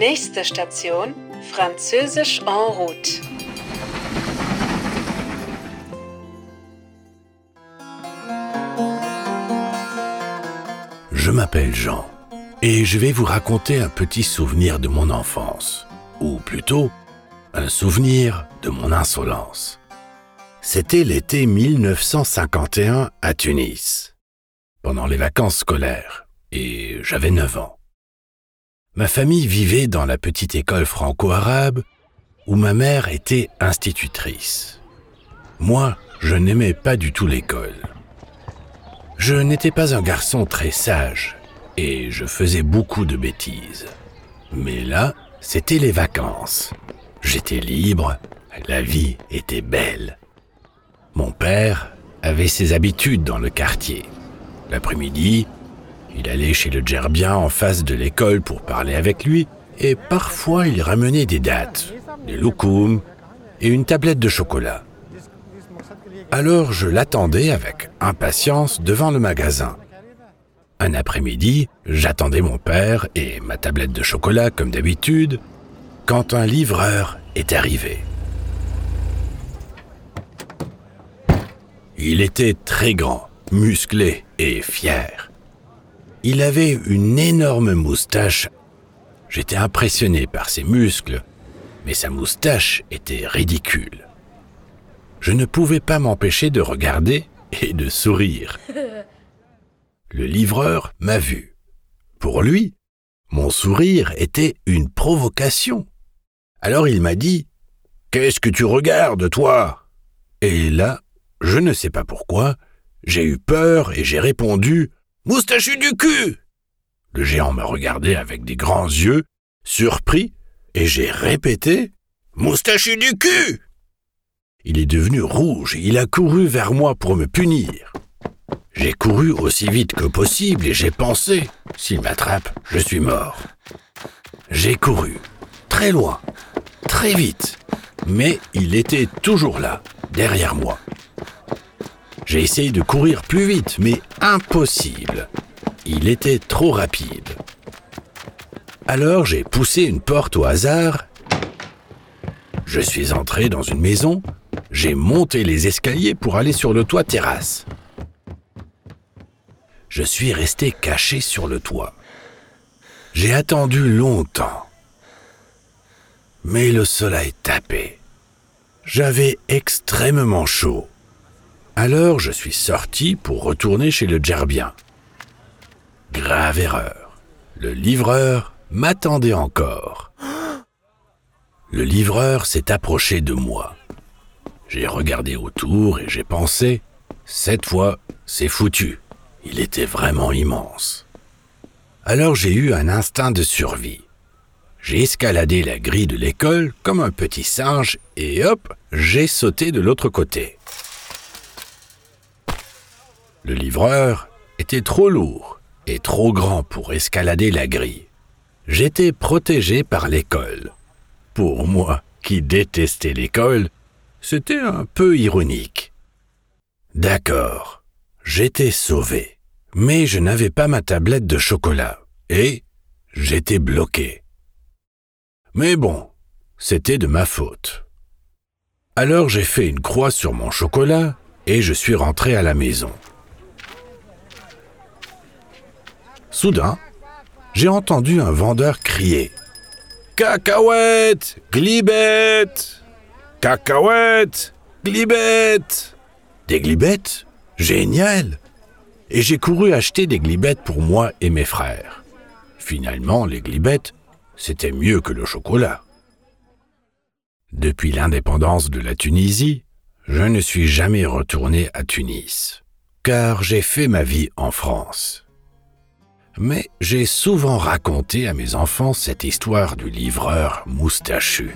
Nächste Station, Französisch en route. Je m'appelle Jean et je vais vous raconter un petit souvenir de mon enfance, ou plutôt un souvenir de mon insolence. C'était l'été 1951 à Tunis, pendant les vacances scolaires, et j'avais 9 ans. Ma famille vivait dans la petite école franco-arabe où ma mère était institutrice. Moi, je n'aimais pas du tout l'école. Je n'étais pas un garçon très sage et je faisais beaucoup de bêtises. Mais là, c'était les vacances. J'étais libre, la vie était belle. Mon père avait ses habitudes dans le quartier. L'après-midi, il allait chez le gerbien en face de l'école pour parler avec lui, et parfois il ramenait des dattes, des loukoums et une tablette de chocolat. Alors je l'attendais avec impatience devant le magasin. Un après-midi, j'attendais mon père et ma tablette de chocolat comme d'habitude, quand un livreur est arrivé. Il était très grand, musclé et fier. Il avait une énorme moustache. J'étais impressionné par ses muscles, mais sa moustache était ridicule. Je ne pouvais pas m'empêcher de regarder et de sourire. Le livreur m'a vu. Pour lui, mon sourire était une provocation. Alors il m'a dit Qu'est-ce que tu regardes, toi? Et là, je ne sais pas pourquoi, j'ai eu peur et j'ai répondu Moustachu du cul Le géant m'a regardé avec des grands yeux, surpris, et j'ai répété Moustachu du cul Il est devenu rouge et il a couru vers moi pour me punir. J'ai couru aussi vite que possible et j'ai pensé S'il m'attrape, je suis mort. J'ai couru, très loin, très vite, mais il était toujours là, derrière moi. J'ai essayé de courir plus vite, mais impossible. Il était trop rapide. Alors j'ai poussé une porte au hasard. Je suis entré dans une maison. J'ai monté les escaliers pour aller sur le toit terrasse. Je suis resté caché sur le toit. J'ai attendu longtemps. Mais le soleil tapait. J'avais extrêmement chaud. Alors je suis sorti pour retourner chez le gerbien. Grave erreur. Le livreur m'attendait encore. Le livreur s'est approché de moi. J'ai regardé autour et j'ai pensé, cette fois, c'est foutu. Il était vraiment immense. Alors j'ai eu un instinct de survie. J'ai escaladé la grille de l'école comme un petit singe et hop, j'ai sauté de l'autre côté. Le livreur était trop lourd et trop grand pour escalader la grille. J'étais protégé par l'école. Pour moi, qui détestais l'école, c'était un peu ironique. D'accord, j'étais sauvé, mais je n'avais pas ma tablette de chocolat et j'étais bloqué. Mais bon, c'était de ma faute. Alors j'ai fait une croix sur mon chocolat et je suis rentré à la maison. Soudain, j'ai entendu un vendeur crier. Cacahuètes, glibettes. Cacahuètes, glibettes. Des glibettes? Génial. Et j'ai couru acheter des glibettes pour moi et mes frères. Finalement, les glibettes, c'était mieux que le chocolat. Depuis l'indépendance de la Tunisie, je ne suis jamais retourné à Tunis, car j'ai fait ma vie en France mais j'ai souvent raconté à mes enfants cette histoire du livreur moustachu.